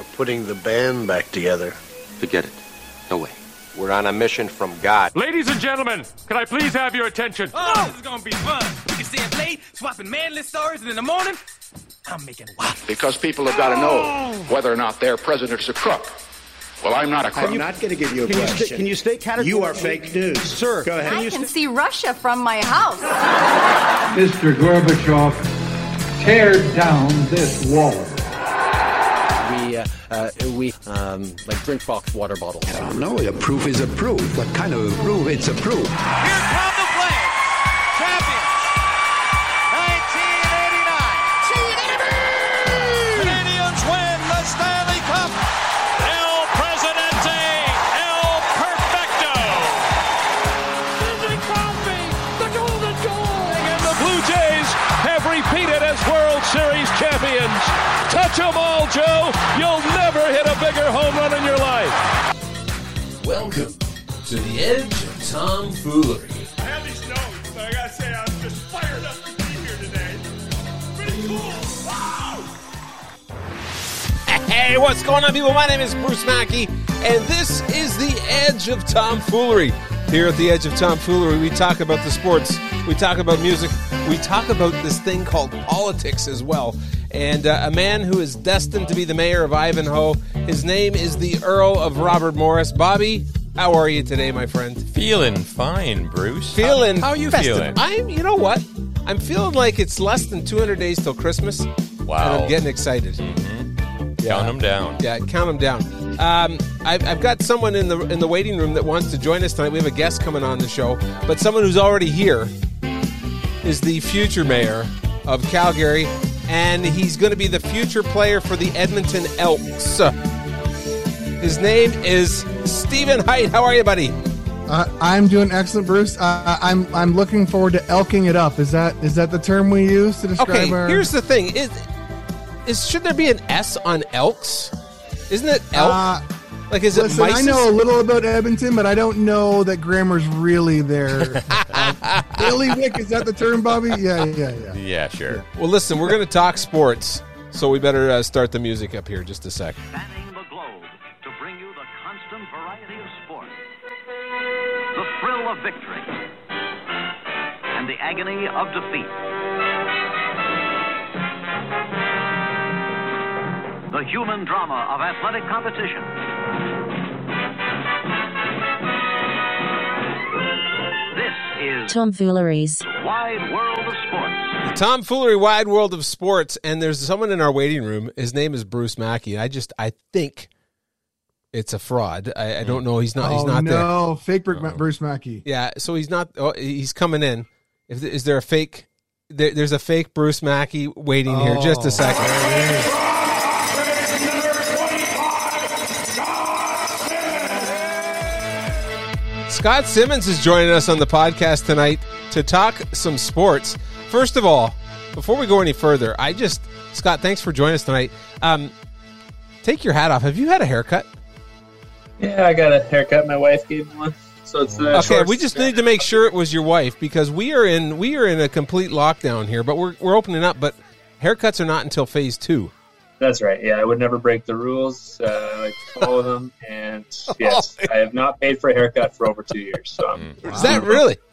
We're putting the band back together. Forget it. No way. We're on a mission from God. Ladies and gentlemen, can I please have your attention? Oh, this is gonna be fun. We can stay up late, swapping manly stories, and in the morning, I'm making waffles. Because people have got to know whether or not their president's a crook. Well, I'm not a crook. I'm not going to give you a Can you, question. sta- can you state categorically? You are fake news. Sir, Go ahead. I can see Russia from my house. Mr. Gorbachev, tear down this wall. We uh, we um, like drink box water bottles. I don't know. A proof is a proof. What kind of proof? It's a proof. Here come the flags. Champions. 1989. Canadians win the Stanley Cup. El Presidente, El Perfecto. Sidney Crosby, the golden goal. And the Blue Jays have repeated as World Series champions. Touch 'em all, Joe. You'll never hit a bigger home run in your life. Welcome to the edge of tomfoolery. I have these notes, but I gotta say I'm just fired up to be here today. Pretty cool. Wow! Hey, what's going on, people? My name is Bruce Mackey, and this is the Edge of Tomfoolery. Here at the Edge of Tomfoolery, we talk about the sports, we talk about music, we talk about this thing called politics as well. And uh, a man who is destined to be the mayor of Ivanhoe, his name is the Earl of Robert Morris. Bobby, how are you today, my friend? Feeling fine, Bruce. Feeling How, how you festive. feeling? I'm. You know what? I'm feeling like it's less than 200 days till Christmas. Wow. And I'm getting excited. Count them down. Yeah, count them down. Um, I've, I've got someone in the in the waiting room that wants to join us tonight. We have a guest coming on the show, but someone who's already here is the future mayor of Calgary, and he's going to be the future player for the Edmonton Elks. His name is Stephen Height. How are you, buddy? Uh, I'm doing excellent, Bruce. Uh, I'm I'm looking forward to elking it up. Is that is that the term we use to describe Okay, our? here's the thing: is is should there be an S on Elks? Isn't it Elk? Uh, like, is Listen, it I know a little about Edmonton, but I don't know that grammar's really there. uh, Bailiwick, is that the term, Bobby? Yeah, yeah, yeah. Yeah, sure. Well, listen, we're going to talk sports, so we better uh, start the music up here just a sec. Spanning the globe to bring you the constant variety of sport, the thrill of victory, and the agony of defeat. The human drama of athletic competition. Is Tomfooleries. Wide World of Sports. The tomfoolery wide world of sports, and there's someone in our waiting room. His name is Bruce Mackey. I just, I think it's a fraud. I, I don't know. He's not. he's oh not there. no, fake Bru- Bruce Mackey. Yeah, so he's not. Oh, he's coming in. If is there a fake? There, there's a fake Bruce Mackey waiting here. Just a Oh, second. Scott Simmonds is joining us on the podcast tonight to talk some sports. First of all, before we go any further, I just Scott, thanks for joining us tonight. Um, take your hat off. Have you had a haircut? Yeah, I got a haircut. My wife gave me one, so it's uh, Okay, we just need to make sure it was your wife because we are in we are in a complete lockdown here, but we're we're opening up. But haircuts are not until phase two. That's right. Yeah, I would never break the rules. Uh, I follow them, and yes, I have not paid for a haircut for over two years. So I'm, Is that really?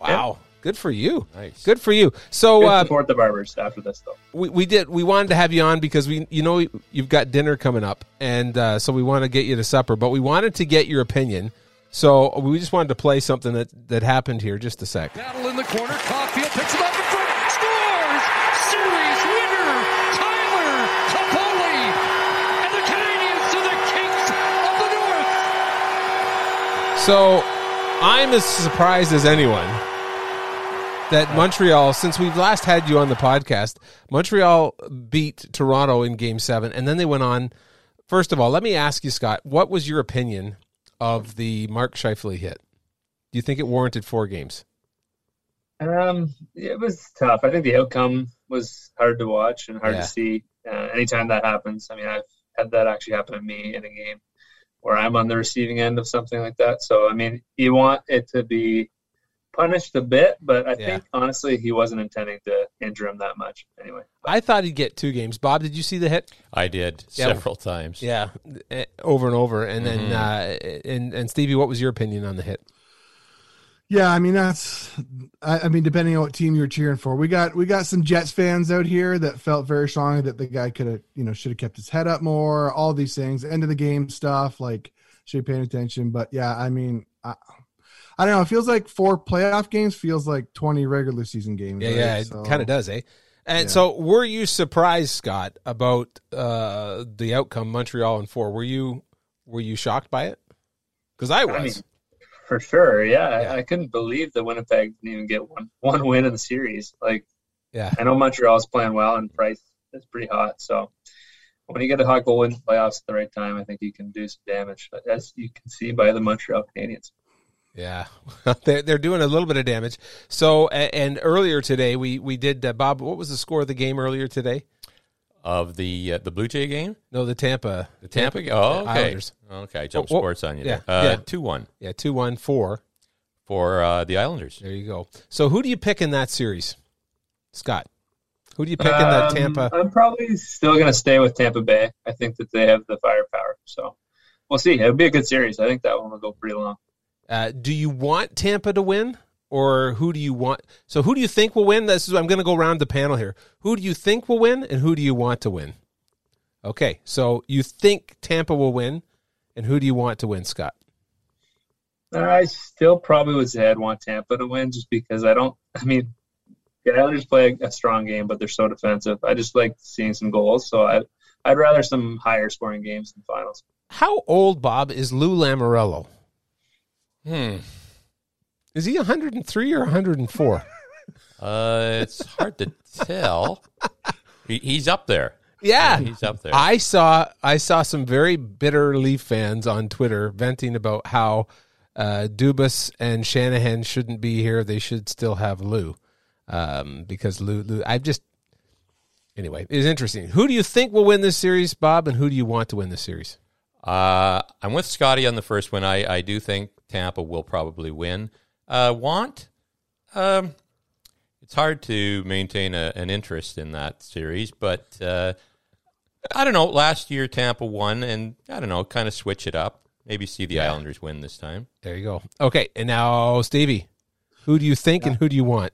Wow, good for you. Nice, good for you. So Good uh, support the barbers after this, though. we, we did we wanted to have you on because we you know you've got dinner coming up and uh, so we want to get you to supper but we wanted to get your opinion so we just wanted to play something that that happened here just a sec Battle in the corner. Caufield picks him up in front. Scores! Series winner, Tyler Toffoli. And the Canadiens are the kings of the North. So i'm as surprised as anyone that montreal since we've last had you on the podcast montreal beat toronto in game seven and then they went on first of all let me ask you scott what was your opinion of the mark Scheifele hit do you think it warranted four games Um, it was tough. I think the outcome was hard to watch and hard Yeah. to see. Uh, anytime that happens, I mean, I've had that actually happen to me in a game where I'm on the receiving end of something like that. So, I mean, you want it to be punished a bit, but I Yeah. think honestly he wasn't intending to injure him that much. Anyway, I thought he'd get two games. Bob, did you see the hit? I did Yeah. several times. Yeah, eh, over and over. And then, Mhm. uh, and and Stevie, what was your opinion on the hit? Yeah, I mean that's. I, I mean, depending on what team you're cheering for, we got we got some Jets fans out here that felt very strongly that the guy could have, you know, should have kept his head up more. All these things, end of the game stuff, like should be paying attention. But yeah, I mean, I, I don't know. It feels like four playoff games feels like twenty regular season games. Yeah, right? yeah, it So- kind of does, eh? And Yeah. so, were you surprised, Scott, about uh, the outcome, Montreal and four? Were you were you shocked by it? Because I was. I mean, for sure, yeah, I, I couldn't believe that Winnipeg didn't even get one one win in the series. Like, yeah, I know Montreal's playing well, and Price is pretty hot. So when you get a hot goal in the playoffs at the right time, I think you can do some damage, as you can see by the Montreal Canadiens. Yeah, they're they're doing a little bit of damage. So, and earlier today, we we did uh, Bob. What was the score of the game earlier today? Of the uh, the Blue Jay game, No, the Tampa, the Tampa. game? Oh, okay. Islanders. Okay, I jumped What- what- sports on you. yeah, there. yeah. Uh, two one Yeah, two one four. for uh, the Islanders. There you go. So, who do you pick in that series, Scott? Who do you pick in that Um, Tampa? I'm probably still going to stay with Tampa Bay. I think that they have the firepower. So we'll see. It'll be a good series. I think that one will go pretty long. Uh, do you want Tampa to win, or who do you want? So, who do you think will win? This is I'm going to go around the panel here. Who do you think will win, and who do you want to win? Okay, so you think Tampa will win, and who do you want to win, Scott? I still probably would say I'd want Tampa to win just because I don't. I mean, the Islanders play a strong game, but they're so defensive. I just like seeing some goals. So I, I'd rather some higher scoring games than finals. How old, Bob, is Lou Lamoriello? Hmm. Is he 103 or 104? Uh, it's hard to tell. He, he's up there. Yeah, he's up there. I saw I saw some very bitter Leaf fans on Twitter venting about how uh, Dubas and Shanahan shouldn't be here. They should still have Lou um, because Lou. Lou I just anyway. It's interesting. Who do you think will win this series, Bob? And who do you want to win this series? Uh, I'm with Scotty on the first one. I, I do think Tampa will probably win. Uh, want? Um, it's hard to maintain a, an interest in that series, but uh, I don't know. Last year Tampa won, and I don't know, kind of switch it up. Maybe see the Islanders win this time. There you go. Okay, and now Stevie, who do you think and who do you want?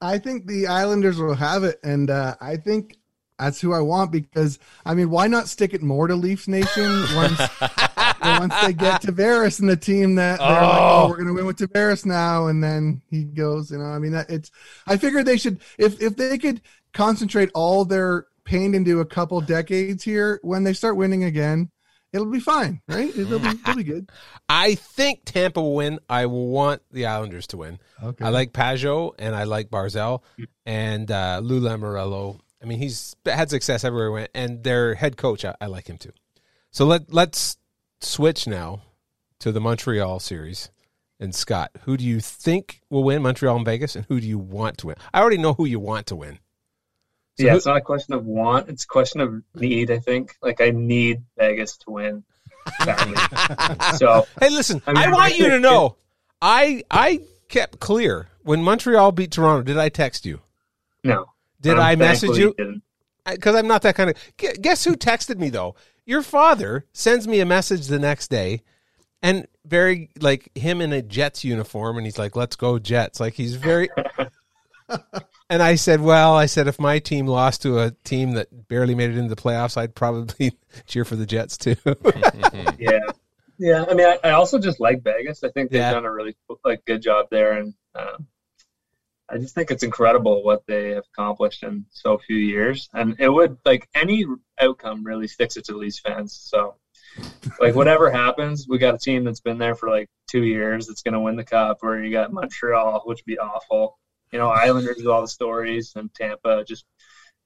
I think the Islanders will have it, and uh, I think that's who I want because I mean, why not stick it more to Leafs Nation once once they get Tavares and the team that they're like, Oh. oh, we're gonna win with Tavares now, and then he goes, you know, I mean, that it's. I figured they should if if they could concentrate all their pain into a couple decades here when they start winning again. It'll be fine, right? It'll be, it'll be good. I think Tampa will win. I want the Islanders to win. Okay. I like Pageau and I like Barzal and uh, Lou Lamoriello. I mean, he's had success everywhere he went, and their head coach, I, I like him too. So let let's switch now to the Montreal series. And Scott, who do you think will win Montreal and Vegas, and who do you want to win? I already know who you want to win. So yeah, who- it's not a question of want; it's a question of need. I think. Like I need Vegas to win. so Hey, listen, I, I want you to know, I I kept clear when Montreal beat Toronto. Did I text you? no. Did I'm I message you? Because I'm not that kind of. Guess who texted me though? Your father sends me a message the next day, and very like him in a Jets uniform, and he's like, "Let's go Jets!" Like he's very. and I said, "Well, I said if my team lost to a team that barely made it into the playoffs, I'd probably cheer for the Jets too." yeah, yeah. I mean, I, I also just like Vegas. I think they've Yeah. done a really like good job there, and um, I just think it's incredible what they have accomplished in so few years. And it would like any outcome really sticks it to the Leafs fans. So, like whatever happens, we got a team that's been there for like two years that's going to win the cup. Or you got Montreal, which would be awful. You know, Islanders with all the stories, and Tampa just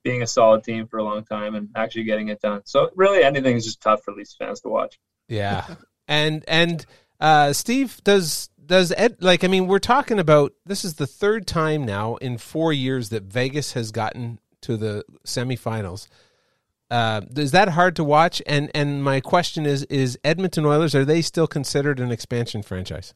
being a solid team for a long time and actually getting it done. So really, anything is just tough for Leafs fans to watch. Yeah. And and uh Steve does does Ed like I mean we're talking about this is the third time now in 4 years that Vegas has gotten to the semifinals. Uh is that hard to watch and and my question is is Edmonton Oilers are they still considered an expansion franchise?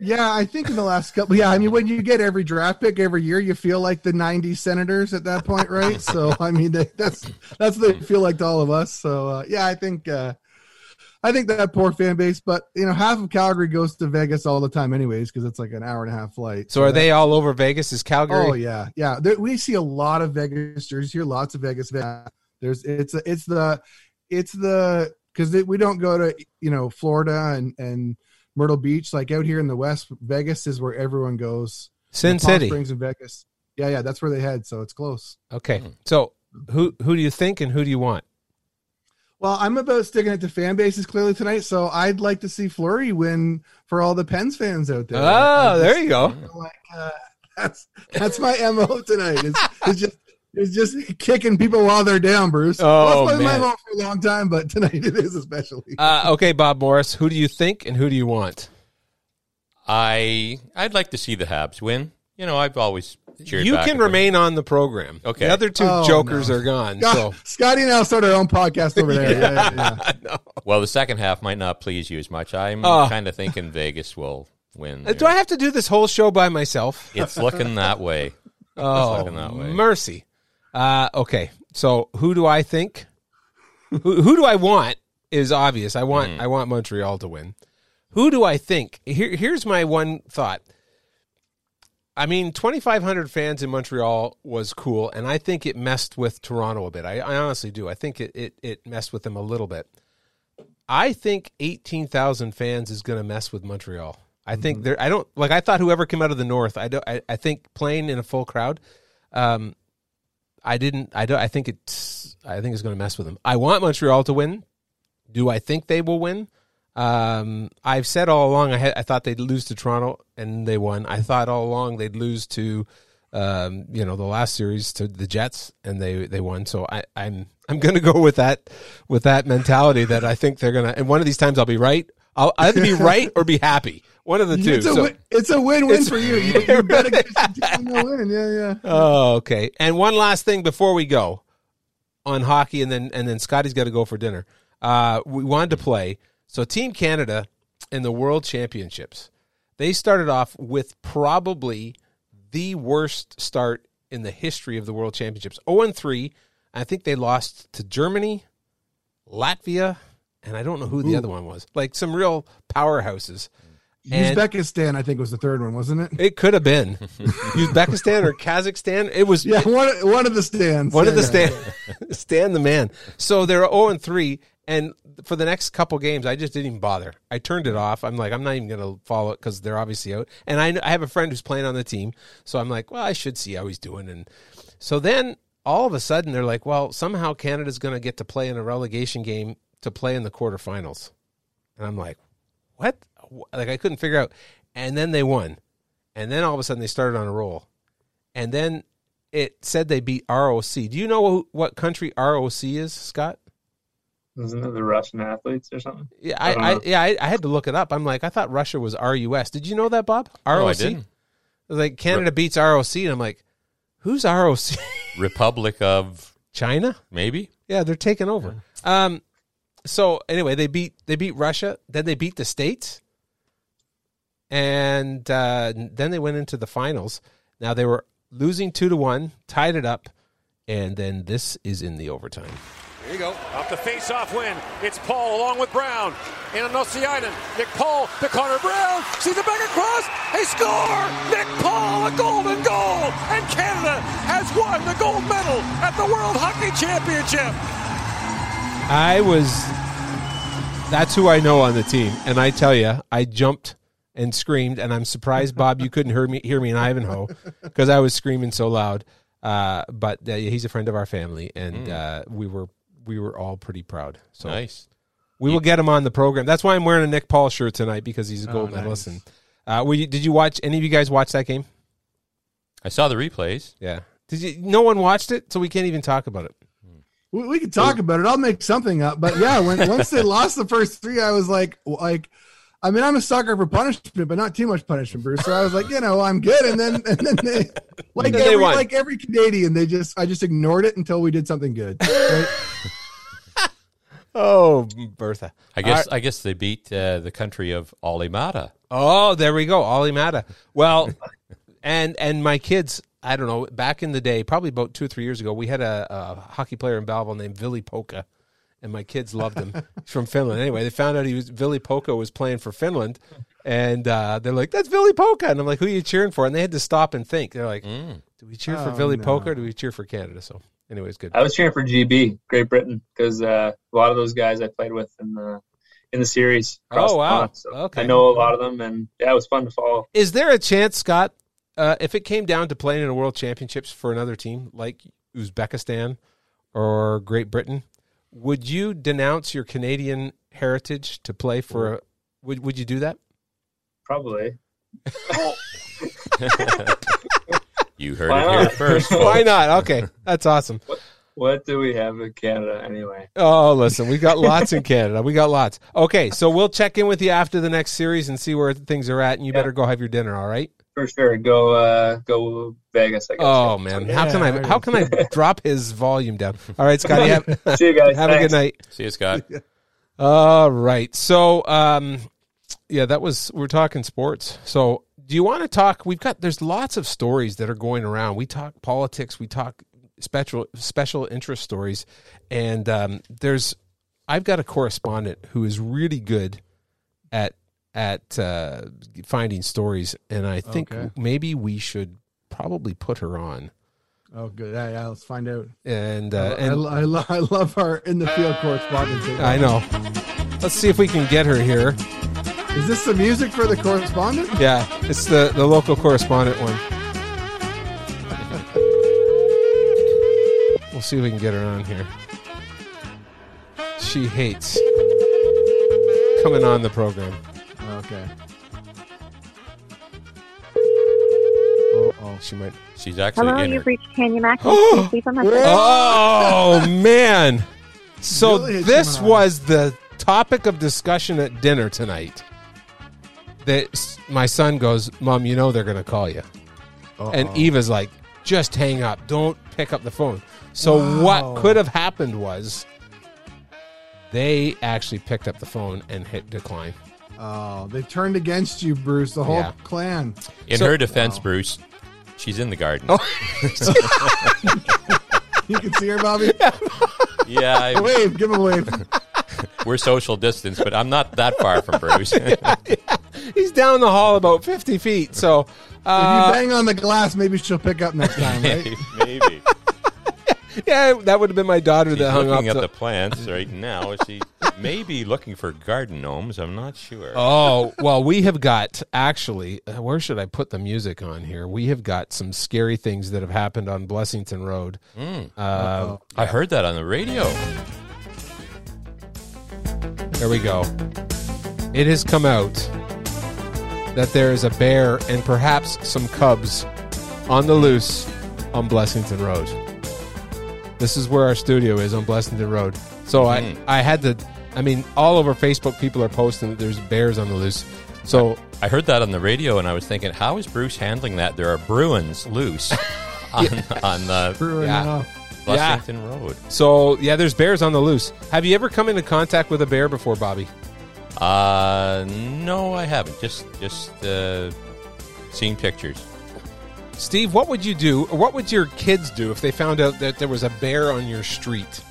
Yeah, I think in the last couple. Yeah, I mean, when you get every draft pick every year, you feel like the '90s Senators at that point, right? so, I mean, they, that's that's what they feel like to all of us. So, uh, yeah, I think uh, I think that poor fan base, but you know, half of Calgary goes to Vegas all the time, anyways, because it's like an hour and a half flight. So, are they all over Vegas? Is Calgary? Oh yeah, yeah. There, we see a lot of Vegas jerseys here. Lots of Vegas. There's it's it's the it's the because we don't go to you know Florida and and Myrtle Beach, like out here in the West, Vegas is where everyone goes. Sin City, Springs, and Vegas. Yeah, yeah, that's where they head, so it's close. Okay, so who who do you think and who do you want? Well, I'm about sticking it to fan bases clearly tonight, so I'd like to see Fleury win for all the Pens fans out there. Oh, there you go. Like, uh, that's that's my mo tonight. It's, it's just it's just kicking people while they're down, Bruce. Oh, well, man. my mo for a long time, but tonight it is especially. Uh, okay, Bob Morris, who do you think and who do you want? I I'd like to see the Habs win. You know, I've always. You can remain on the program. Okay. The other two Oh, jokers no. are gone. God, So Scotty and I'll start our own podcast over there. Yeah, yeah, yeah. Well, the second half might not please you as much. I'm Oh. kind of thinking Vegas will win. Uh, do I have to do this whole show by myself? It's looking that way. Oh, looking that way. mercy. Uh, okay, so who do I think? who, who do I want? Is obvious. I want I want Montreal to win. Who do I think? Here, here's my one thought. I mean, 2,500 fans in Montreal was cool, and I think it messed with Toronto a bit. I, I honestly do. I think it, it, it messed with them a little bit. I think 18,000 fans is going to mess with Montreal. I think there. I don't like. I thought whoever came out of the north. I don't. I, I think playing in a full crowd. Um, I didn't. I don't. I think it's. I think it's going to mess with them. I want Montreal to win. Do I think they will win? Um, I've said all along. I had. I thought they'd lose to Toronto, and they won. I thought all along they'd lose to, um, you know, the last series to the Jets, and they they won. So I, I'm I'm going to go with that with that mentality that I think they're going to. And one of these times I'll be right. I'll either be right or be happy. One of the two. It's a, So- win, it's a win-win It's- for you. You, you bet against the win. Yeah, yeah. Oh, okay. And one last thing before we go on hockey, and then and then Scotty's got to go for dinner. Uh, we wanted to play. So Team Canada in the World Championships, they started off with probably the worst start in the history of the World Championships. 0 and 3. I think they lost to Germany, Latvia, and I don't know who the Ooh. other one was. Like some real powerhouses. And- Uzbekistan, I think, was the third one, wasn't it? It could have been Uzbekistan or Kazakhstan. It was Yeah, one one of the stands. one Yeah, of the yeah. stand stand the man. So they're 0 and 3 and for the next couple games I just didn't even bother. I turned it off. I'm like I'm not even going to follow it cuz they're obviously out. And I I have a friend who's playing on the team, so I'm like, well, I should see how he's doing and so then all of a sudden they're like, well, somehow Canada's going to get to play in a relegation game to play in the quarterfinals. And I'm like, what? Like I couldn't figure out. And then they won. And then all of a sudden they started on a roll. And then it said they beat ROC. Do you know what country ROC is, Scott? Isn't it the Russian athletes or something? Yeah, I I, I yeah, I, I had to look it up. I'm like, I thought Russia was RUS. Did you know that, Bob? ROC. No, I didn't. Like Canada beats ROC, and I'm like, who's ROC? Republic of China? maybe. Yeah, they're taking over. Um, so anyway, they beat they beat Russia, then they beat the states, and uh, then they went into the finals. Now they were losing two to one, tied it up, and then this is in the overtime. Here you go. Off the face-off win. It's Paul along with Brown. And on Nosiainen. Nick Paul to Connor Brown. Sees it back across. They score! Nick Paul, a golden goal! And Canada has won the gold medal at the World Hockey Championship. I was. That's who I know on the team, and I tell you, I jumped and screamed, and I'm surprised, Bob, you couldn't hear me hear me in Ivanhoe because I was screaming so loud. Uh, but uh, he's a friend of our family, and uh, we were we were all pretty proud. So Nice. we will get him on the program. That's why I'm wearing a Nick Paul shirt tonight because he's a Oh, gold nice. medalist. And uh, were you, did you watch any of you guys watch that game? I saw the replays. Yeah. Did you? No one watched it, so we can't even talk about it. We, we could talk about it. I'll make something up. But yeah, when once they lost the first three, I was like, like, I mean, I'm a sucker for punishment, but not too much punishment, Bruce. So I was like, you know, I'm good. And then, and then they, like Then they every, won. like every Canadian, they just, I just ignored it until we did something good. Right? Oh, Bertha. I guess I guess they beat uh, the country of Olimata. Oh, there we go, Ollie Mata. Well, and and my kids, I don't know, back in the day, probably about two or three years ago, we had a, a hockey player in Belleville named Ville Pokka, and my kids loved him. He's from Finland. Anyway, they found out he was Ville Pokka was playing for Finland, and uh, they're like, "That's Ville Pokka," and I'm like, "Who are you cheering for?" And they had to stop and think. They're like, Mm. "Do we cheer for Oh, Ville no. Pokka or do we cheer for Canada?" So, anyways, good. I was cheering for GB, Great Britain, because uh, a lot of those guys I played with in the in the series. across Oh, the wow. pond, so Okay. I know a lot of them, and yeah, it was fun to follow. Is there a chance, Scott, uh, if it came down to playing in a World Championships for another team like Uzbekistan or Great Britain, would you denounce your Canadian heritage to play for a? Would Would you do that? Probably. You heard Why it here not? first. Why not? Okay, that's awesome. What do we have in Canada anyway? Oh, listen, we got lots in Canada. We got lots. Okay, so we'll check in with you after the next series and see where things are at, and you Yeah. better go have your dinner. All right. For sure, go uh, go Vegas. I guess. Oh man, how can I how can I drop his volume down? All right, Scotty, have, See you guys. have a good night. See you, Scott. All right. So, um, yeah, that was we're talking sports. So, do you want to talk? We've got there's lots of stories that are going around. We talk politics. We talk special special interest stories, and um, there's I've got a correspondent who is really good at at uh, finding stories, and I think Okay. maybe we should probably put her on. Oh, good. Yeah, yeah. Let's find out. And I, uh, and I, I, lo- I love her in the field correspondence. I know. Let's see if we can get her here. Is this the music for the correspondent? Yeah, it's the, the local correspondent one. We'll see if we can get her on here. She hates coming on the program. Okay. Oh, oh she might. She's actually Hello, in you've her. reached Tanya Mack. Please leave a. Oh man! So Really is this coming was the topic of discussion at dinner tonight. That s- my son goes, "Mom, you know they're going to call you," and Uh-oh. Eva's like, "Just hang up. Don't pick up the phone." So Wow. what could have happened was they actually picked up the phone and hit decline. Oh, they turned against you, Bruce. The whole Yeah. clan. In So- her defense, Bruce, she's in the garden. Oh. You can see her, Bobby. Yeah, I- wave. Give him a wave. we're social distance, but I'm not that far from Bruce. He's down the hall about fifty feet. So if uh, you bang on the glass, maybe she'll pick up next time, right? Maybe. Yeah, that would have been my daughter She's that hung up. looking at the- the plants right now. She may be looking for garden gnomes. I'm not sure. Oh, well, we have got actually, uh, where should I put the music on here? We have got some scary things that have happened on Blessington Road. Mm. Uh, I heard that on the radio. there we go. It has come out that there is a bear and perhaps some cubs on the loose on Blessington Road. This is where our studio is on Blessington Road. So Mhm. I, I had to, I mean, all over Facebook, people are posting that there's bears on the loose. So I heard that on the radio, and I was thinking, how is Bruce handling that? There are Bruins loose on, on the Bruin, Yeah. Blessington Road. So yeah, there's bears on the loose. Have you ever come into contact with a bear before, Bobby? Uh, no, I haven't. Just just uh, seen pictures. Steve, what would you do, what would your kids do if they found out that there was a bear on your street?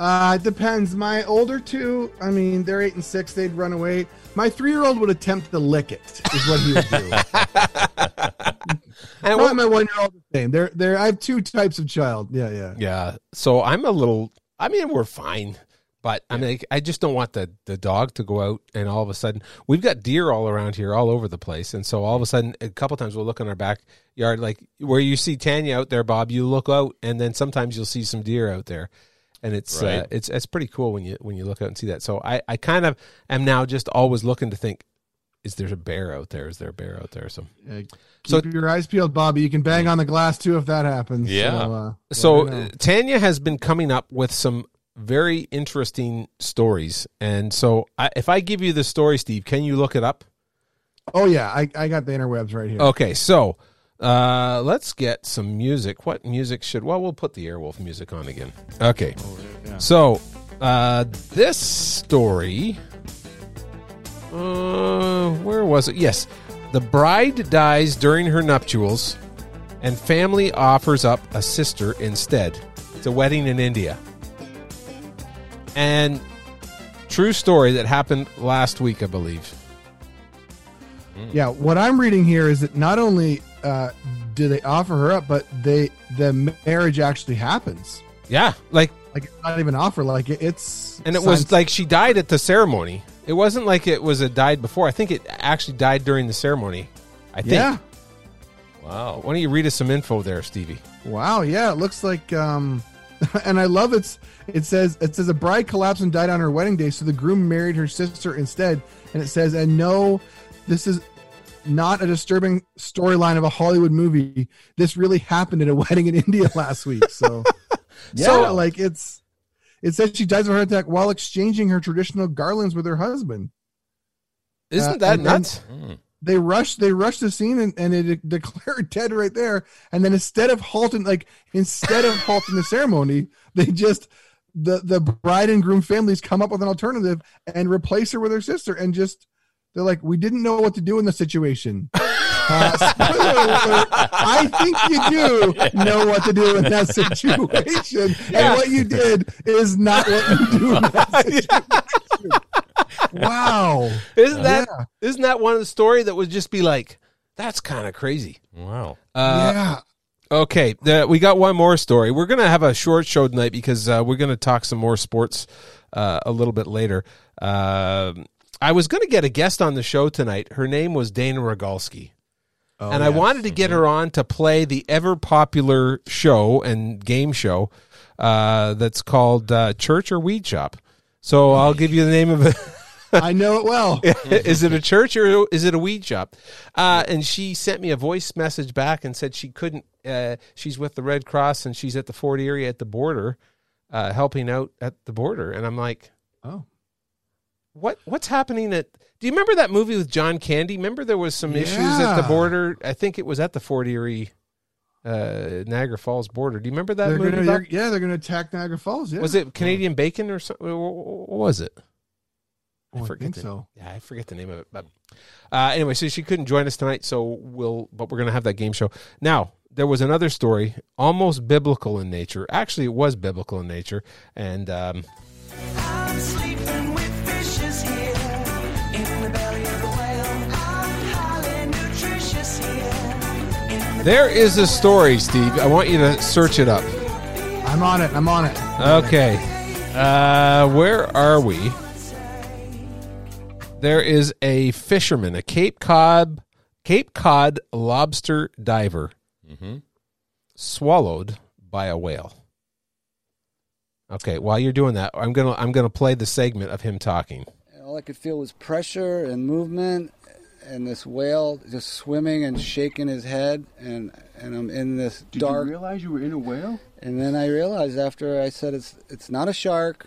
Uh, it depends. My older two, I mean, they're eight and six. They'd run away. My three-year-old would attempt to lick it. Is what he would do. And what- my one-year-old the same. They're they're. I have two types of child. Yeah, yeah. yeah. So I'm a little. I mean, we're fine, but I mean, I just don't want the the dog to go out and all of a sudden we've got deer all around here, all over the place, and so all of a sudden, a couple times we'll look in our backyard, like where you see Tanya out there, Bob. You look out, and then sometimes you'll see some deer out there. and it's uh, it's it's pretty cool when you when you look out and see that. So I I kind of am now just always looking to think, is there a bear out there? Is there a bear out there? So Yeah, So- your eyes peeled, Bobby. You can bang on the glass too if that happens. Yeah. So, uh, so let me know. uh, Tanya has been coming up with some very interesting stories, and so I, if I give you the story, Steve, can you look it up? oh yeah, I, I got the interwebs right here. Okay, so uh, let's get some music. What music should? Well, we'll put the Airwolf music on again. Okay, so Uh, this story. Uh, where was it? Yes, the bride dies during her nuptials, and family offers up a sister instead. It's a wedding in India, and true story that happened last week, I believe. Yeah, what I'm reading here is that not only uh, do they offer her up, but they the marriage actually happens. Yeah, like like it's not even offer, like it, it's and it was like she died at the ceremony. It wasn't like it was a died before. I think it actually died during the ceremony. I think. yeah. Wow. Why don't you read us some info there, Stevie? Wow, yeah, it looks like um and I love it's it says it says a bride collapsed and died on her wedding day, so the groom married her sister instead. And it says, and no, this is not a disturbing storyline of a Hollywood movie. This really happened at a wedding in India last week. So yeah, So- like it's it says she dies of a heart attack while exchanging her traditional garlands with her husband. Isn't Uh, that and then- nuts? They rushed they rushed the scene and, and it declared dead right there. And then instead of halting like instead of halting the ceremony they just the the bride and groom families come up with an alternative and replace her with her sister and just they're like we didn't know what to do in the situation. Uh, alert, I think you do know what to do in that situation, and what you did is not what you do in that situation. Wow! Isn't that Yeah. not that one of the story that would just be like, that's kind of crazy. Wow. Uh, yeah. Okay, the, we got one more story. We're gonna have a short show tonight because uh, we're gonna talk some more sports uh, a little bit later. Um I was gonna get a guest on the show tonight. Her name was Dana Rogalski. Oh, and I wanted to get her on to play the ever popular show and game show uh, that's called uh, Church or Weed Shop. So I'll give you the name of it. I know it well. is it a church or is it a weed shop? Uh, and she sent me a voice message back and said she couldn't. Uh, she's with the Red Cross and she's at the Fort Erie at the border, uh, helping out at the border. And I'm like, Oh. what what's happening at? Do you remember that movie with John Candy? Remember there was some issues at the border. I think it was at the Fort Erie, uh, Niagara Falls border. Do you remember that They're movie? gonna, they're- yeah, they're going to attack Niagara Falls. Yeah. Was it Canadian Bacon or something? What was it? Oh, I forget think the, so. Yeah, I forget the name of it. But uh, anyway, so she couldn't join us tonight. So we'll, but we're gonna have that game show. Now there was another story, almost biblical in nature. Actually, it was biblical in nature, and um, there is a story, Steve. I want you to search it up. I'm on it. I'm on it. Okay. Uh, where are we? There is a fisherman, a Cape Cod Cape Cod lobster diver, mm-hmm. swallowed by a whale. Okay, while you're doing that, I'm gonna I'm gonna play the segment of him talking. All I could feel was pressure and movement, and this whale just swimming and shaking his head, and and I'm in this Did dark. Did you realize you were in a whale? And then I realized after I said it's it's not a shark.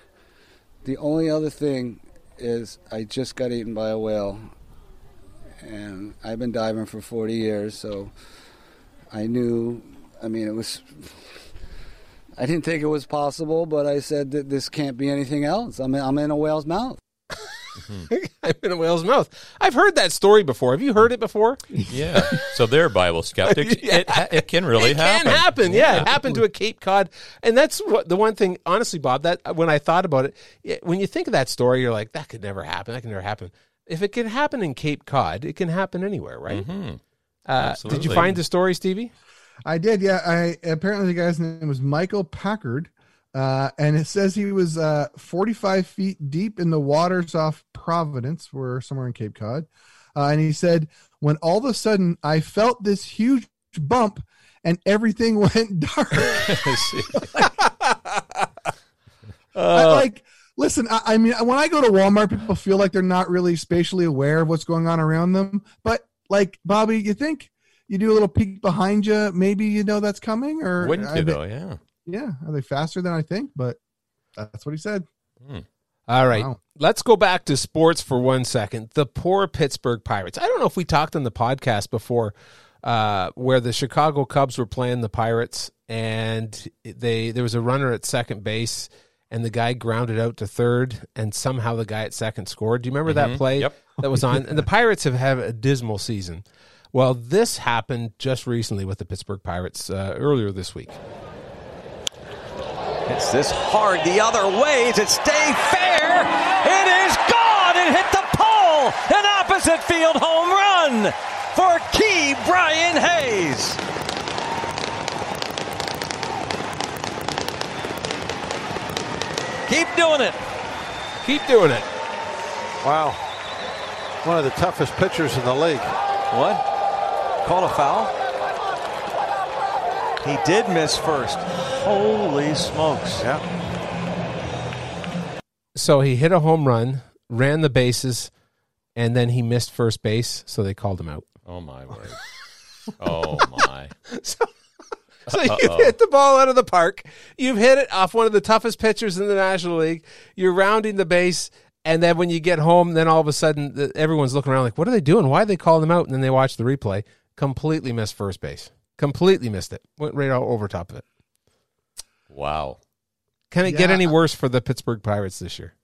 The only other thing is I just got eaten by a whale, and I've been diving for 40 years, so I knew. I mean, it was. I didn't think it was possible, but I said that this can't be anything else. I'm in, I'm in a whale's mouth. Mm-hmm. I'm in a whale's mouth. I've heard that story before. Have you heard it before? Yeah. So they're Bible skeptics. it, it can really it happen. can happen. Yeah, it happened to a Cape Cod, and that's what the one thing. Honestly, Bob, that when I thought about it, yeah, when you think of that story, you're like, that could never happen. That could never happen. If it can happen in Cape Cod, it can happen anywhere, right? Mhm. Uh, did you find the story, Stevie? I did. Yeah. I apparently the guy's name was Michael Packard, uh, and it says he was uh, 45 feet deep in the waters off Providence, we're somewhere in Cape Cod, uh, and he said when all of a sudden I felt this huge bump and everything went dark. I, like, listen, I, I mean, when I go to Walmart, people feel like they're not really spatially aware of what's going on around them. But like, Bobby, you think you do a little peek behind you, maybe you know that's coming, or Wouldn't you they- though? Yeah. Yeah, are they faster than I think? But that's what he said. All right. Wow. Let's go back to sports for one second. The poor Pittsburgh Pirates. I don't know if we talked on the podcast before uh, where the Chicago Cubs were playing the Pirates and they there was a runner at second base and the guy grounded out to third, and somehow the guy at second scored. Do you remember that Mhm. play Yep. that was on? and the Pirates have had a dismal season. Well, this happened just recently with the Pittsburgh Pirates uh, earlier this week. Hits this hard the other way. Does it stay fair? It is gone. It hit the pole. An opposite field home run for Key Brian Hayes. Keep doing it. Keep doing it. Wow. One of the toughest pitchers in the league. What? Call a foul? He did miss first. Holy smokes. Yeah. So he hit a home run, ran the bases, and then he missed first base, so they called him out. Oh my word. Oh my. so you've hit the ball out of the park. You've hit it off one of the toughest pitchers in the National League. You're rounding the base, and then when you get home, then all of a sudden the- everyone's looking around like, "What are they doing? Why are they calling them out?" And then they watch the replay. Completely missed first base. Completely missed it. Went right all over top of it. Wow. Can it get any worse for the Pittsburgh Pirates this year?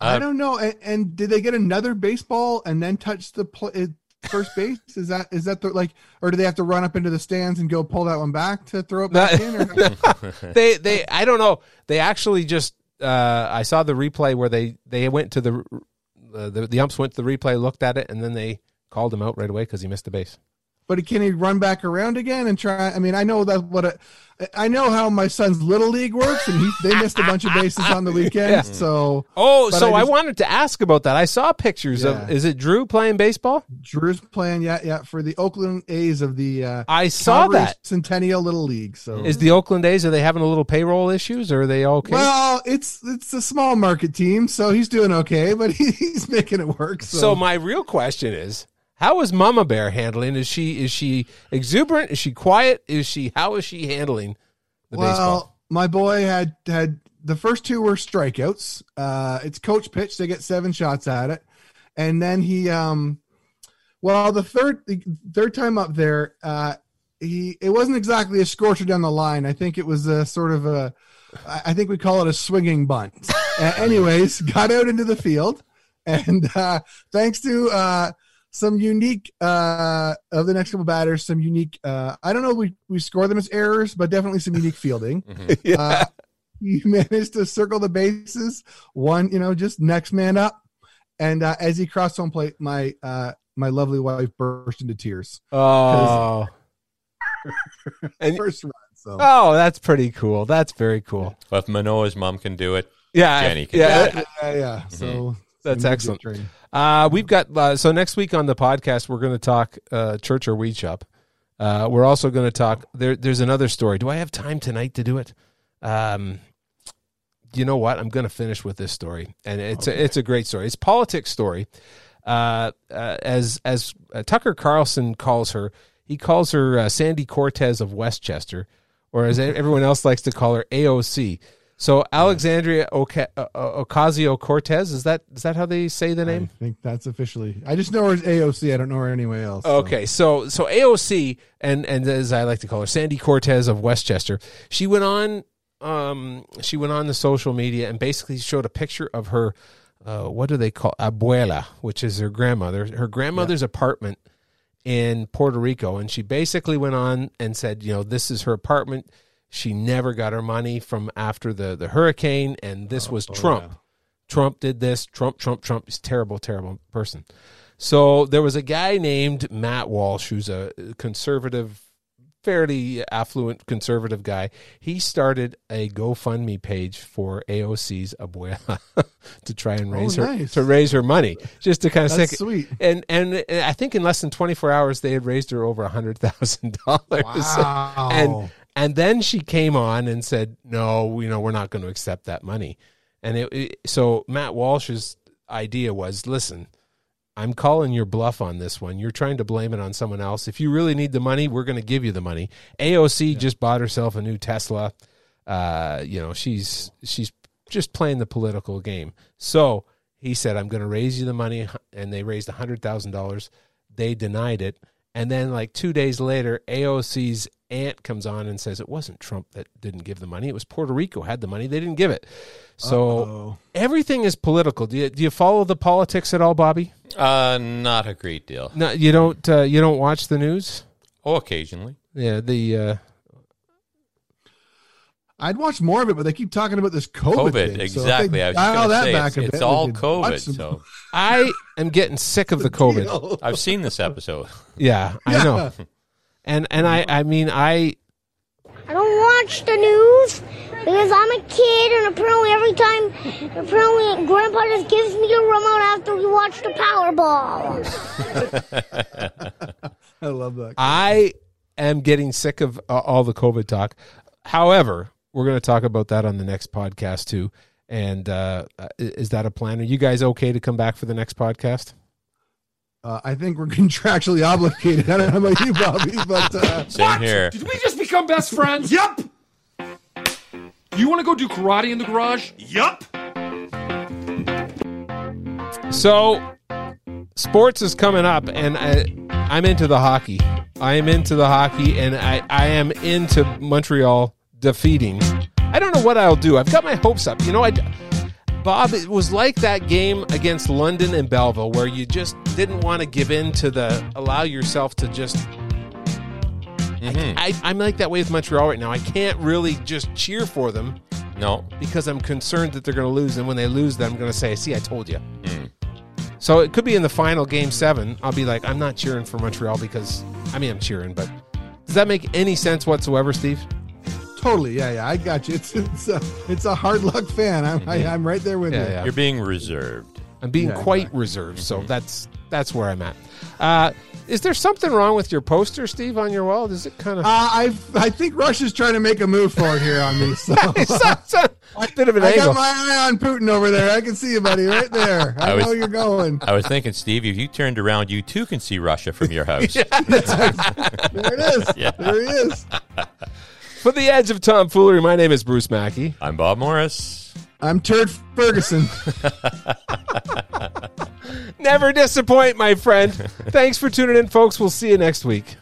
I don't know. And, and did they get another baseball and then touch the pl- uh, first base? Is that is that the like, or do they have to run up into the stands and go pull that one back to throw it back in? Or they they I don't know. They actually just uh, I saw the replay where they they went to the uh, the the umps went to the replay, looked at it, and then they called him out right away because he missed the base. But can he run back around again and try? I mean, I know that what a, I know how my son's little league works, and he they missed a bunch of bases on the weekend. Yeah. So Oh, so I, just- wanted to ask about that. I saw pictures Yeah. of is it Drew playing baseball? Drew's playing, yeah, yeah, for the Oakland A's of the. Uh, I saw Calgary that. Centennial Little League. So Is the Oakland A's are they having a little payroll issues or are they okay? Well, it's it's a small market team, so he's doing okay, but he, he's making it work. So, so my real question is how is Mama Bear handling? Is she is she exuberant? Is she quiet? Is she how is she handling the well, baseball? my boy had had the first two were strikeouts. Uh, it's coach pitch; they get seven shots at it, and then he, um, well, the third the third time up there, uh, he it wasn't exactly a scorcher down the line. I think it was a sort of a, I think we call it a swinging bunt. uh, anyways, got out into the field, and uh, thanks to uh, some unique uh, of the next couple batters, some unique. Uh, I don't know. We we score them as errors, but definitely some unique fielding. Yeah. Uh, he managed to circle the bases. One, you know, just next man up. And uh, as he crossed home plate, my uh, my lovely wife burst into tears. Oh. and first run. So Oh, that's pretty cool. That's very cool. Well, if Manoa's mom can do it, Yeah, Jenny can yeah, do it. yeah, yeah. So That's excellent. Uh, we've got uh, so next week on the podcast we're going to talk uh, church or weed shop. Uh, we're also going to talk. There, there's another story. Do I have time tonight to do it? Um, you know what? I'm going to finish with this story, and it's a, it's a great story. It's a politics story. Uh, uh, as as uh, Tucker Carlson calls her, he calls her uh, Sandy Cortez of Westchester, or as everyone else likes to call her, AOC. So Alexandria Oca- uh, Ocasio Cortez is that is that how they say the name? I think that's officially. I just know her as AOC. I don't know her anywhere else. so. Okay, so so AOC and and as I like to call her, Sandy Cortez of Westchester. She went on um she went on the social media and basically showed a picture of her uh what do they call abuela, which is her grandmother, her grandmother's apartment in Puerto Rico and she basically went on and said, you know, this is her apartment. She never got her money from after the the hurricane and this was oh, oh, Trump. Trump did this. Trump, Trump, Trump. He's terrible, terrible person. So there was a guy named Matt Walsh, who's a conservative, fairly affluent conservative guy. He started a GoFundMe page for AOC's abuela to try and Oh, raise her to raise her money, just to kind of That's sweet. And and I think in less than twenty four hours they had raised her over a hundred thousand dollars. Wow. And and then she came on and said, "No, you know, we're not going to accept that money." And it, it- so Matt Walsh's idea was, "Listen, I'm calling your bluff on this one. You're trying to blame it on someone else. If you really need the money, we're going to give you the money." AOC just bought herself a new Tesla. Uh, you know, she's she's just playing the political game. So he said, "I'm going to raise you the money," and they raised a hundred thousand dollars. They denied it, And then, like two days later, AOC's aunt comes on and says it wasn't Trump that didn't give the money; it was Puerto Rico had the money, they didn't give it. So Uh-oh. everything is political. Do you do you follow the politics at all, Bobby? Uh, not a great deal. No, you don't. Uh, you don't watch the news. Oh, occasionally. Yeah, the uh, I'd watch more of it, but they keep talking about this COVID. COVID, thing. Exactly. they I was just dial that say, back it's, a it's bit, we all COVID. some- So I am getting sick of the COVID. I've seen this episode. Yeah, I know. And and I I mean I I don't watch the news because I'm a kid, and apparently every time, apparently Grandpa just gives me a remote after we watch the Powerball. I love that. I am getting sick of uh, all the COVID talk. However, we're going to talk about that on the next podcast too. And uh, uh, is that a plan? Are you guys okay to come back for the next podcast? Uh, I think we're contractually obligated. I don't know about you, Bobby, but uh, Same here. Did we just become best friends? Yup. You want to go do karate in the garage? Yup. So, sports is coming up, and I, I'm into the hockey. I am into the hockey, and I, I am into Montreal defeating. I don't know what I'll do. I've got my hopes up. You know, I, Bob, it was like that game against London and Belleville where you just didn't want to give in to the allow yourself to just. Mhm. I, I'm like that way with Montreal right now. I can't really just cheer for them No. because I'm concerned that they're going to lose. And when they lose, then I'm going to say, "See, I told you." Mm. So it could be in the final game seven. I'll be like, I'm not cheering for Montreal because I mean I'm cheering, but does that make any sense whatsoever, Steve? Totally, yeah, yeah, I got you. It's it's a it's a hard luck fan. I'm I, I'm right there with Yeah, you. yeah. You're being reserved. I'm being Yeah, quite exactly. reserved, so that's that's where I'm at. Uh, is there something wrong with your poster, Steve, on your wall? Does it kind of? Uh, I I think Russia's trying to make a move forward here on me. So it's a, a bit of an I angle. got my eye on Putin over there. I can see you, buddy, right there. I, I was- know you're going. I was thinking, Steve, if you turned around, you too can see Russia from your house. yeah, There it is. Yeah. There he is. For the edge of tomfoolery, my name is Bruce Mackey. I'm Bob Morris. I'm Turd Ferguson. Never disappoint, my friend. Thanks for tuning in, folks. We'll see you next week.